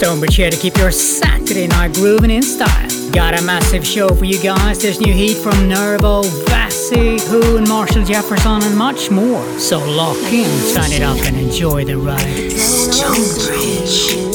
Stonebridge here to keep your Saturday night grooving in style. Got a massive show for you guys. There's new heat from Nervo, Vassy, Who, and Marshall Jefferson, and much more. So lock in, turn it up, and enjoy the ride. Stonebridge.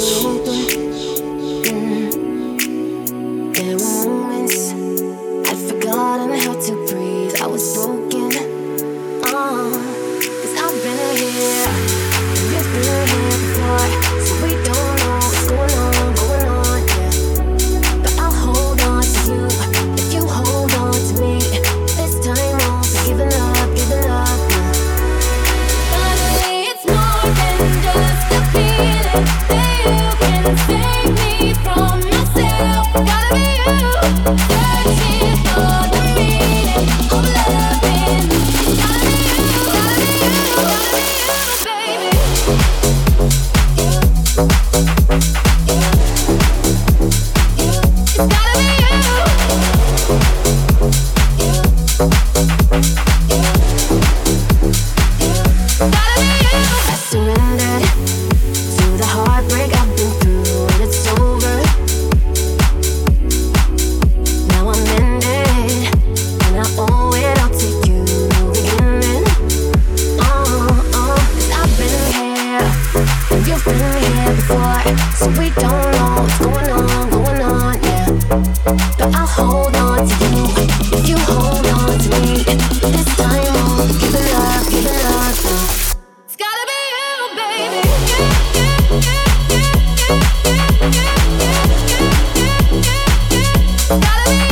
Gotta be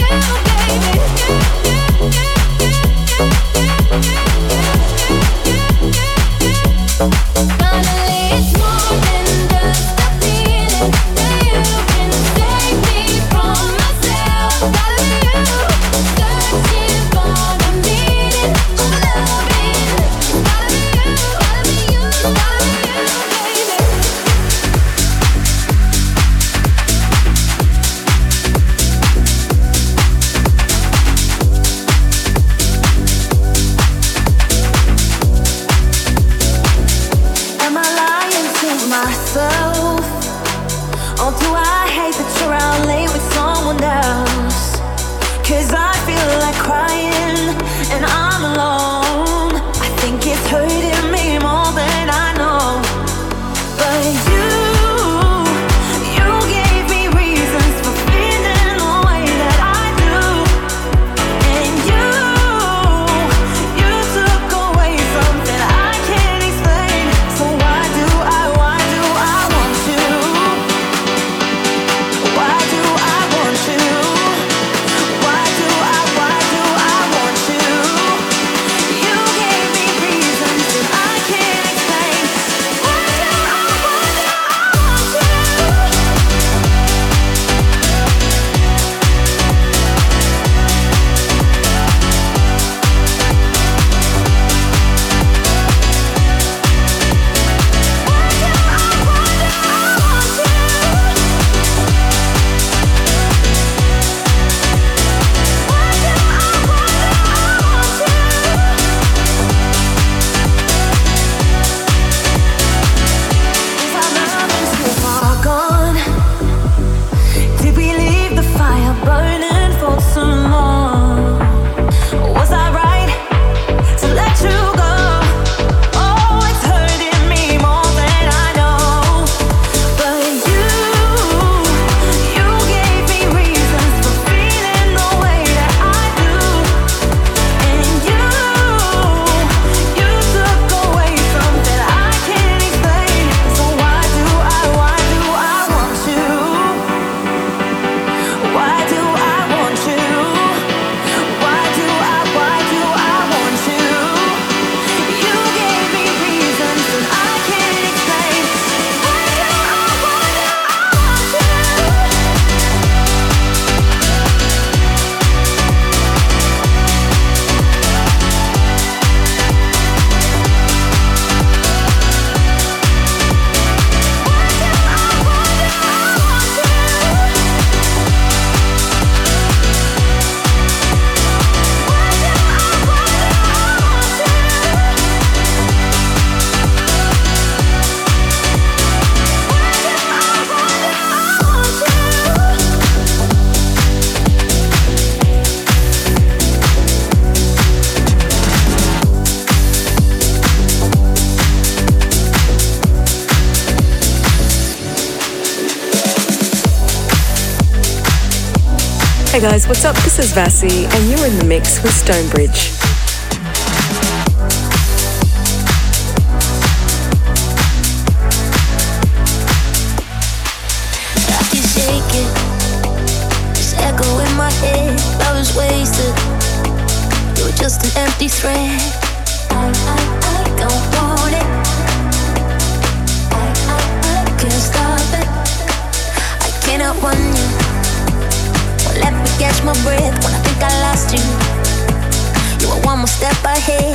guys, what's up? This is Vassy, and you're in the mix with Stonebridge. Just an empty thread. my breath when I think I lost you. You were one more step ahead.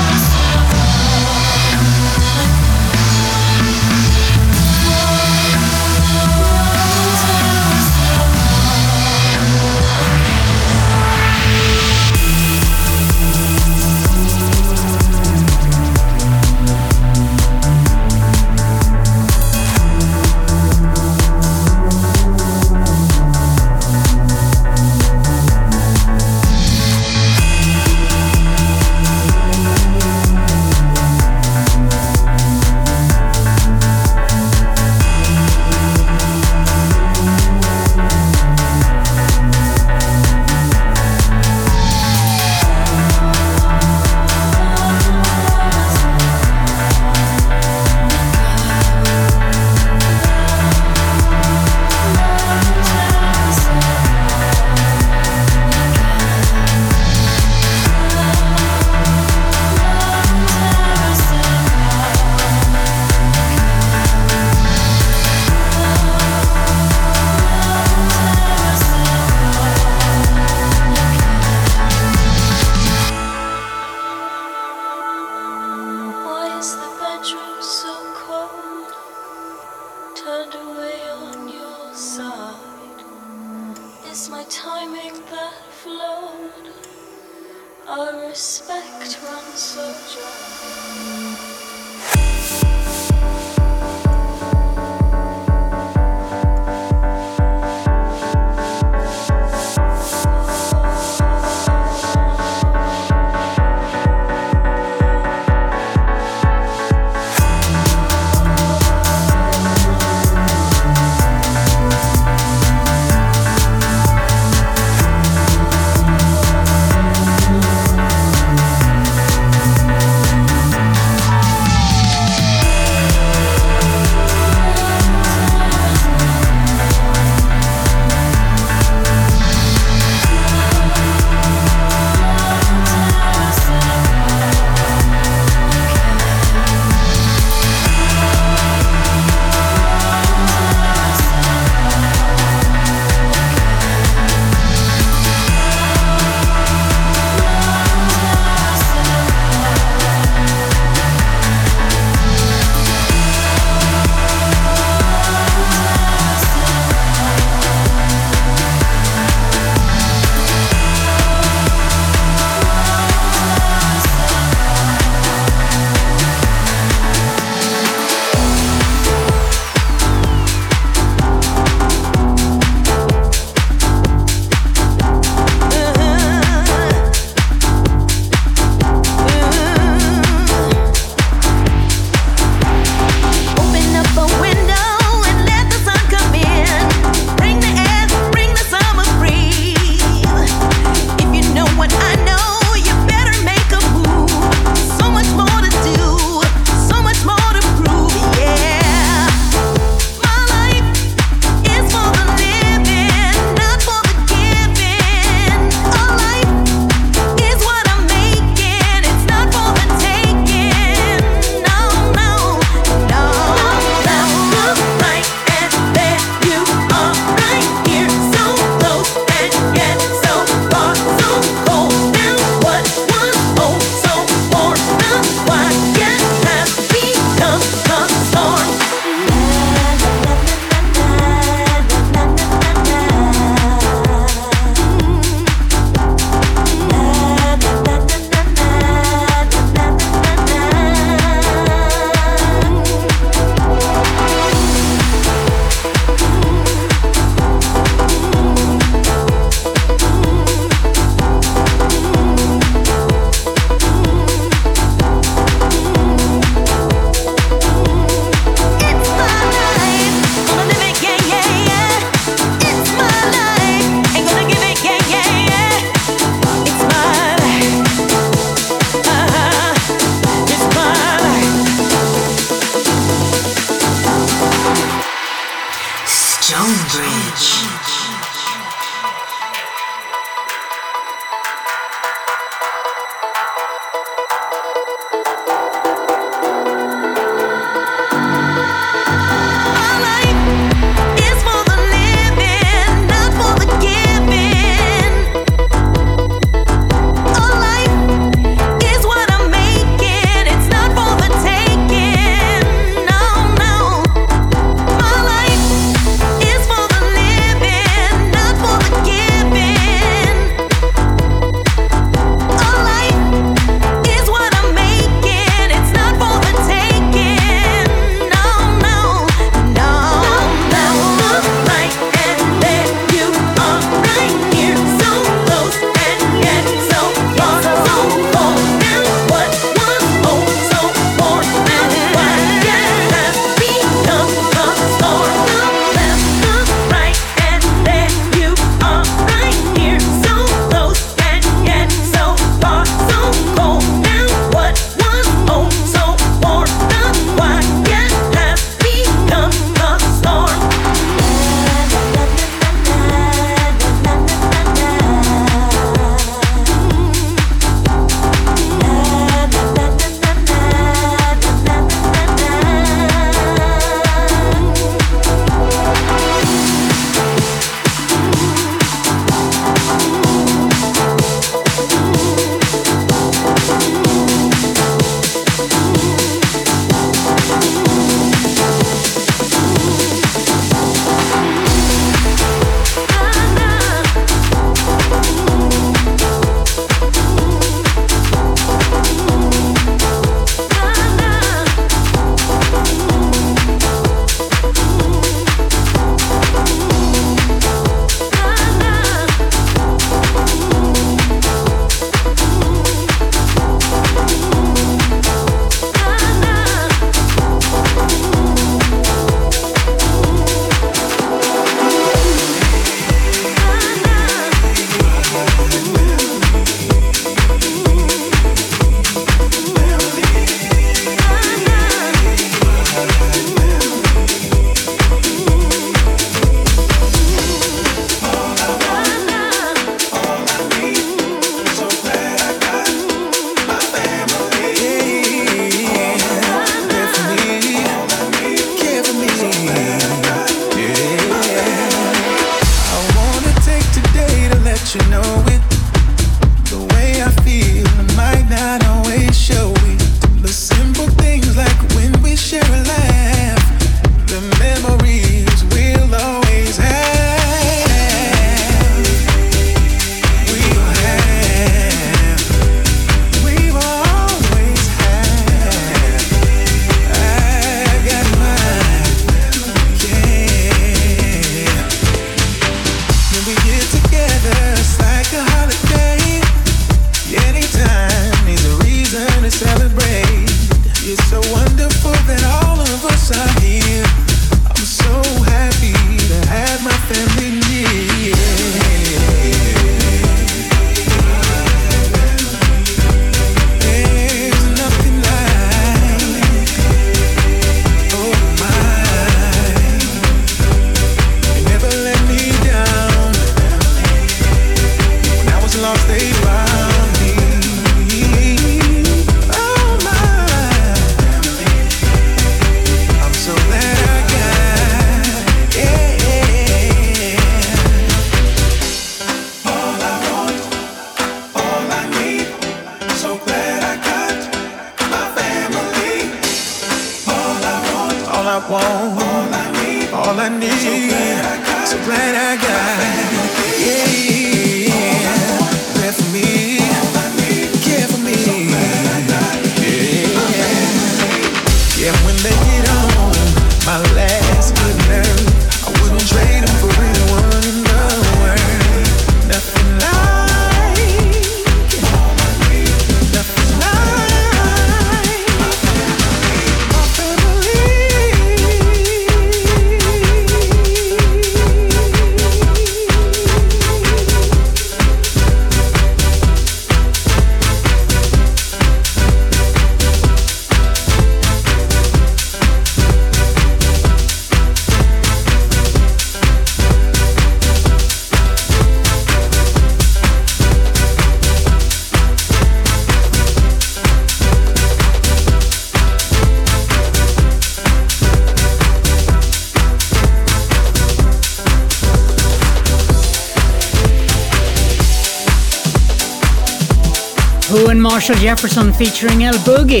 Marshall Jefferson featuring El Boogie,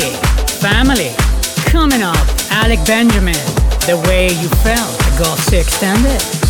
Family. Coming up, Alec Benjamin, The Way You Felt, Got Extended.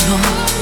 Tomorrow,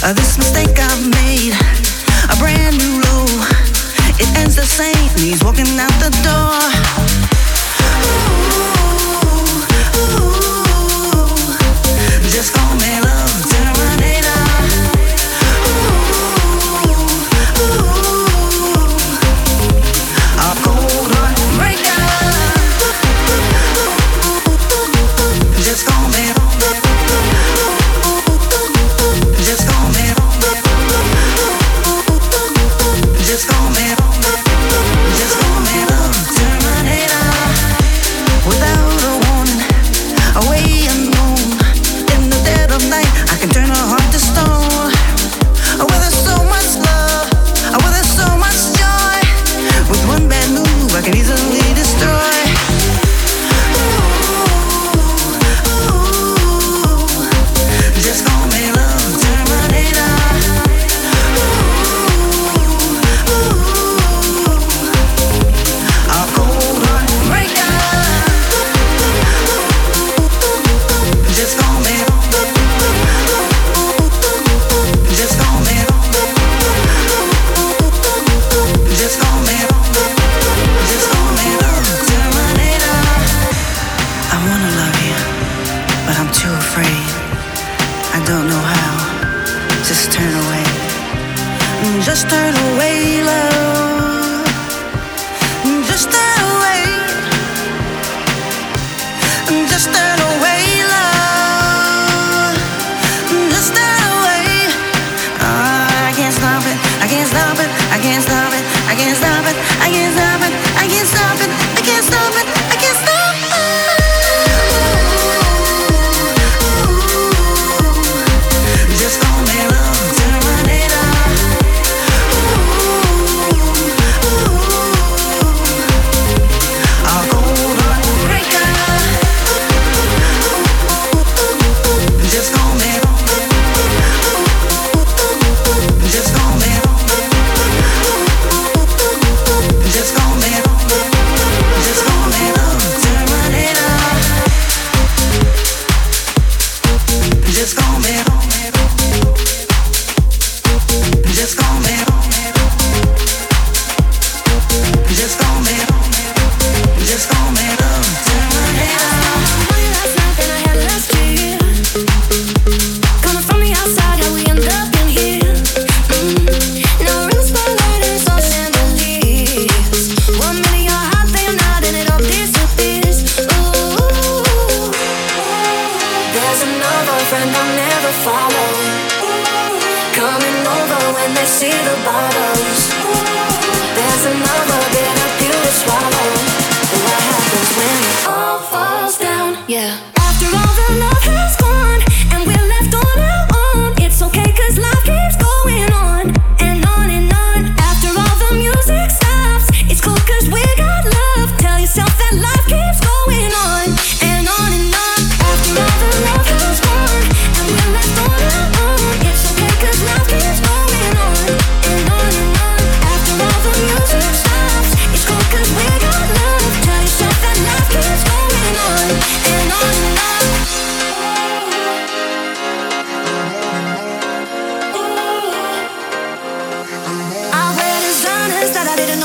Uh, this mistake I've made, a brand new low. It ends the same. He's walking out the door. Ooh, ooh, ooh.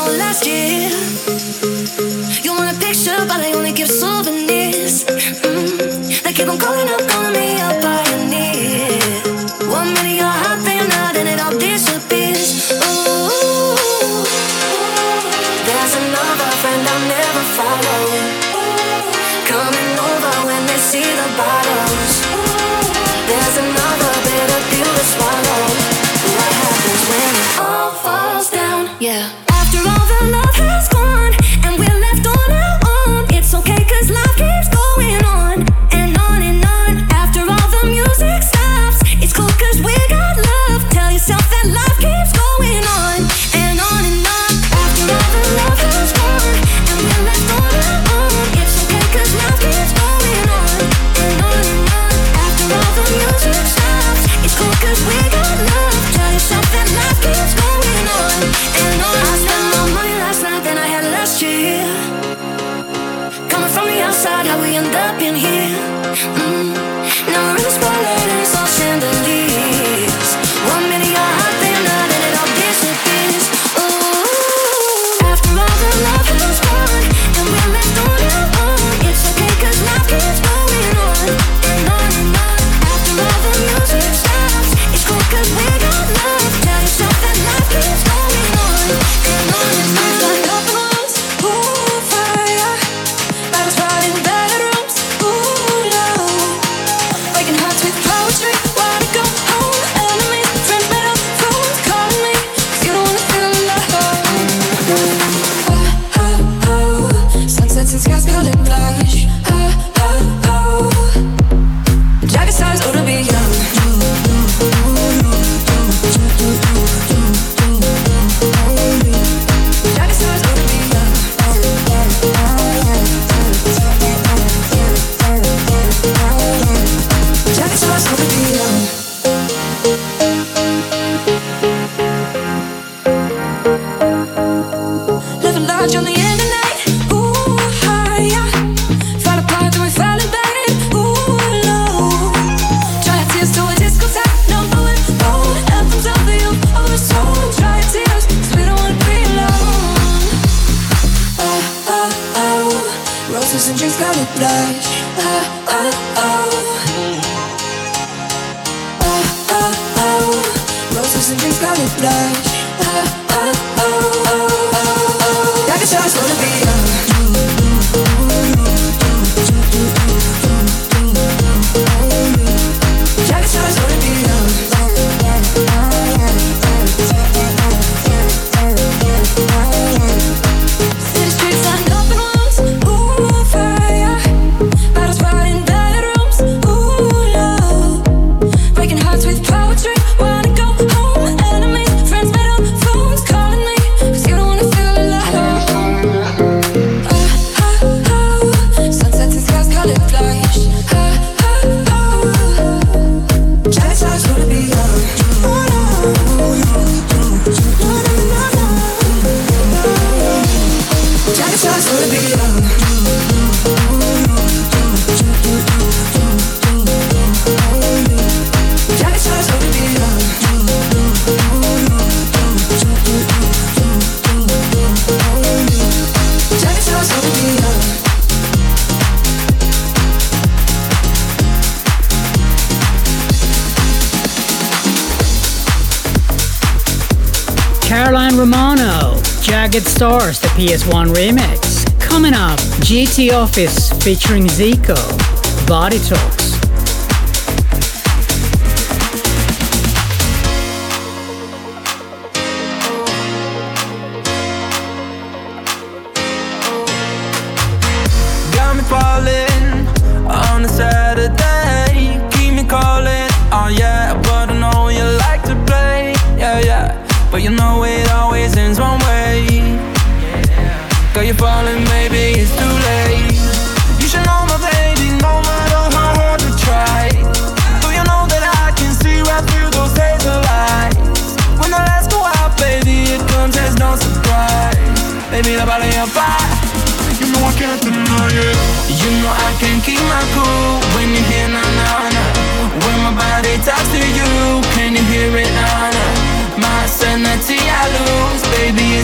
Last year, You want a picture, but I only give souvenirs. Mm. They keep on calling up. Jagged Stars, the PS1 remix. Coming up, GT Office featuring Zico, Body Talks.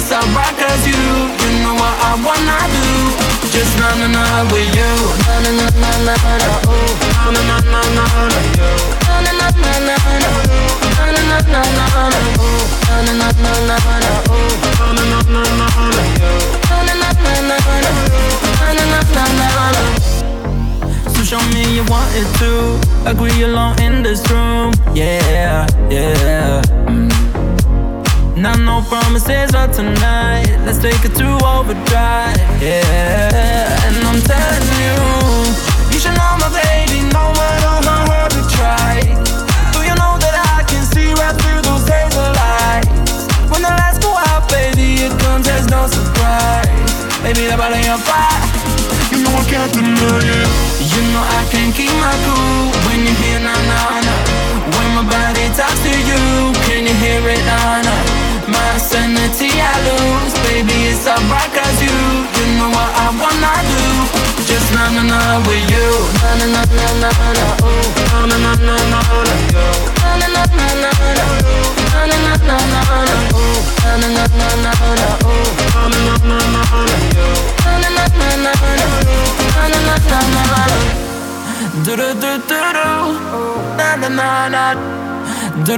Baby, it's alright cause you, you know what I wanna do. Just na na na with you. Na na na na na na ooh Na na na na na na you Na na na na na na Na na na na na na ooh Na na na na na na ooh Na na na na na na you Na na na na na na Na na na na na na So show me you want it to. Agree along in this room. Yeah, yeah Now no promises of tonight. Let's take it to overdrive, yeah. And I'm telling you You should know my baby No matter how hard we try. Do you know that I can see right through those hazel lights When the lights go out, baby It comes as no surprise. Baby, that body on fire You know I can't deny it You know I can't keep my cool. When you hear na na na. When my body talks to you Can you hear it na na sanity I lose Baby, it's alright cause you You know what I wanna do Just na na na with you Na na na na na na ooh Na na na na na na yo Na na na na na na Na na na na na na ooh Na na na na na na ooh Na na na na na na yo Na na na na na na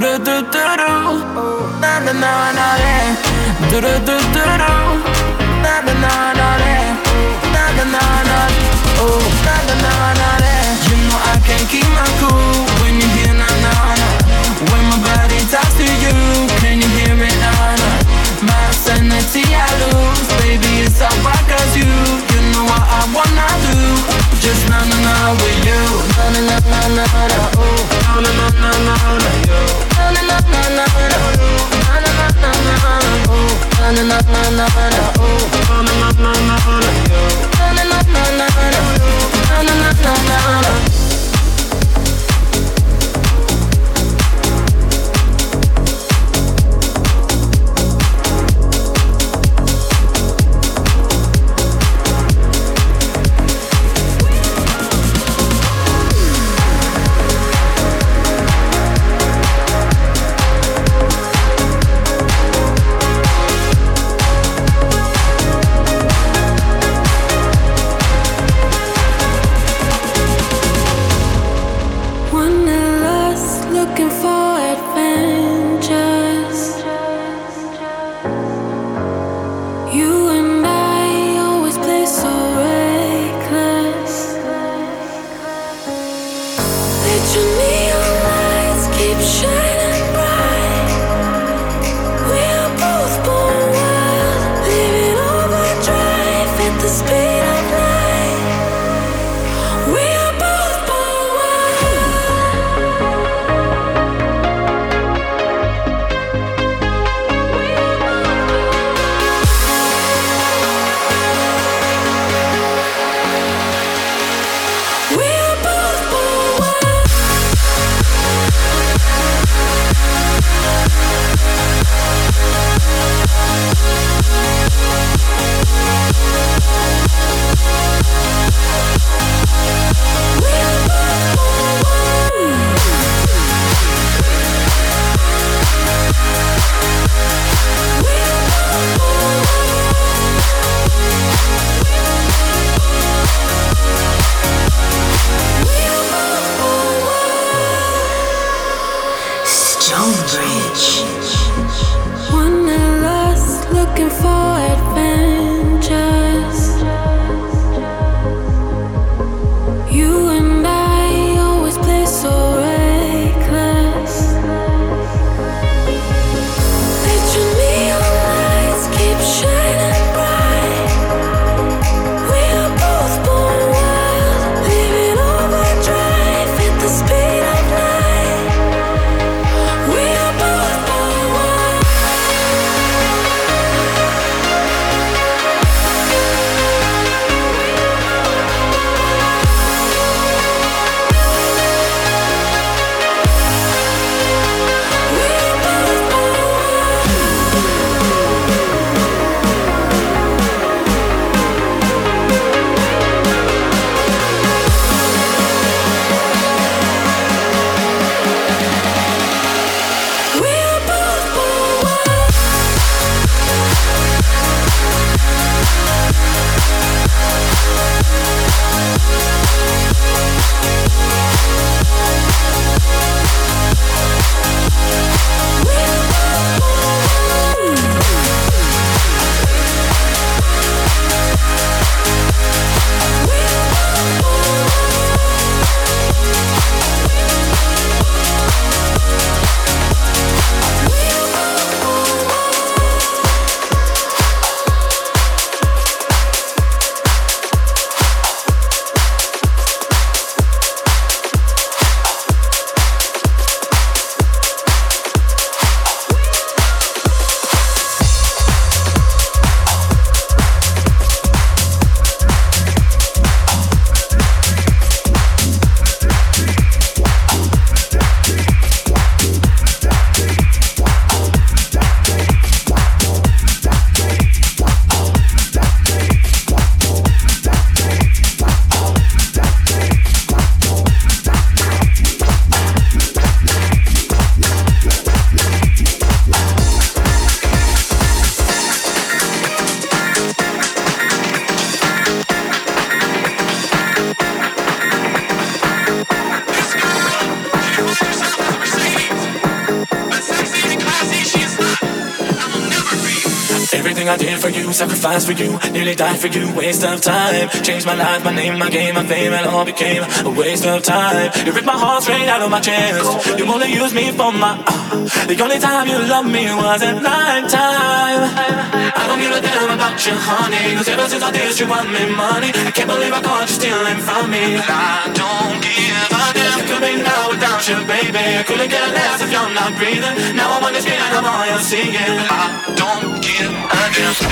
Na na na na na na do do do do Na na na na do, na na na na oh na na na na yeah. You know I can't keep my cool sanity I lose, baby it's alright cause you, you know what I wanna do. Just na na na with you, na na na na na na, oh na na na na na na yo. Na na na na na na, na na na na na na, oh na na na na na na, oh na na na na na na yo. Na sacrifice for you, nearly died for you, waste of time. Changed my life, my name, my game, my fame, and all became a waste of time. You ripped my heart straight out of my chest. You only used me for my. Uh, the only time you loved me was at night time. I don't give a damn about you, honey. Cause ever since I did, you want me money. I can't believe I caught you stealing from me. I don't give a damn. You could be now without you, baby. I couldn't get less if you're not breathing. Now I'm understanding, I'm all you're seeing. I don't give a damn.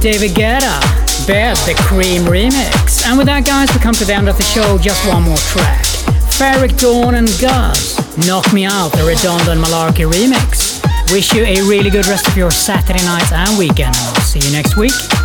David Guetta. Bed, the Cream remix. And with that, guys, we come to the end of the show. Just one more track. Ferreck Dawn and Gus, Knock Me Out, the Redondo Malarkey remix. Wish you a really good rest of your Saturday night and weekend. I'll see you next week.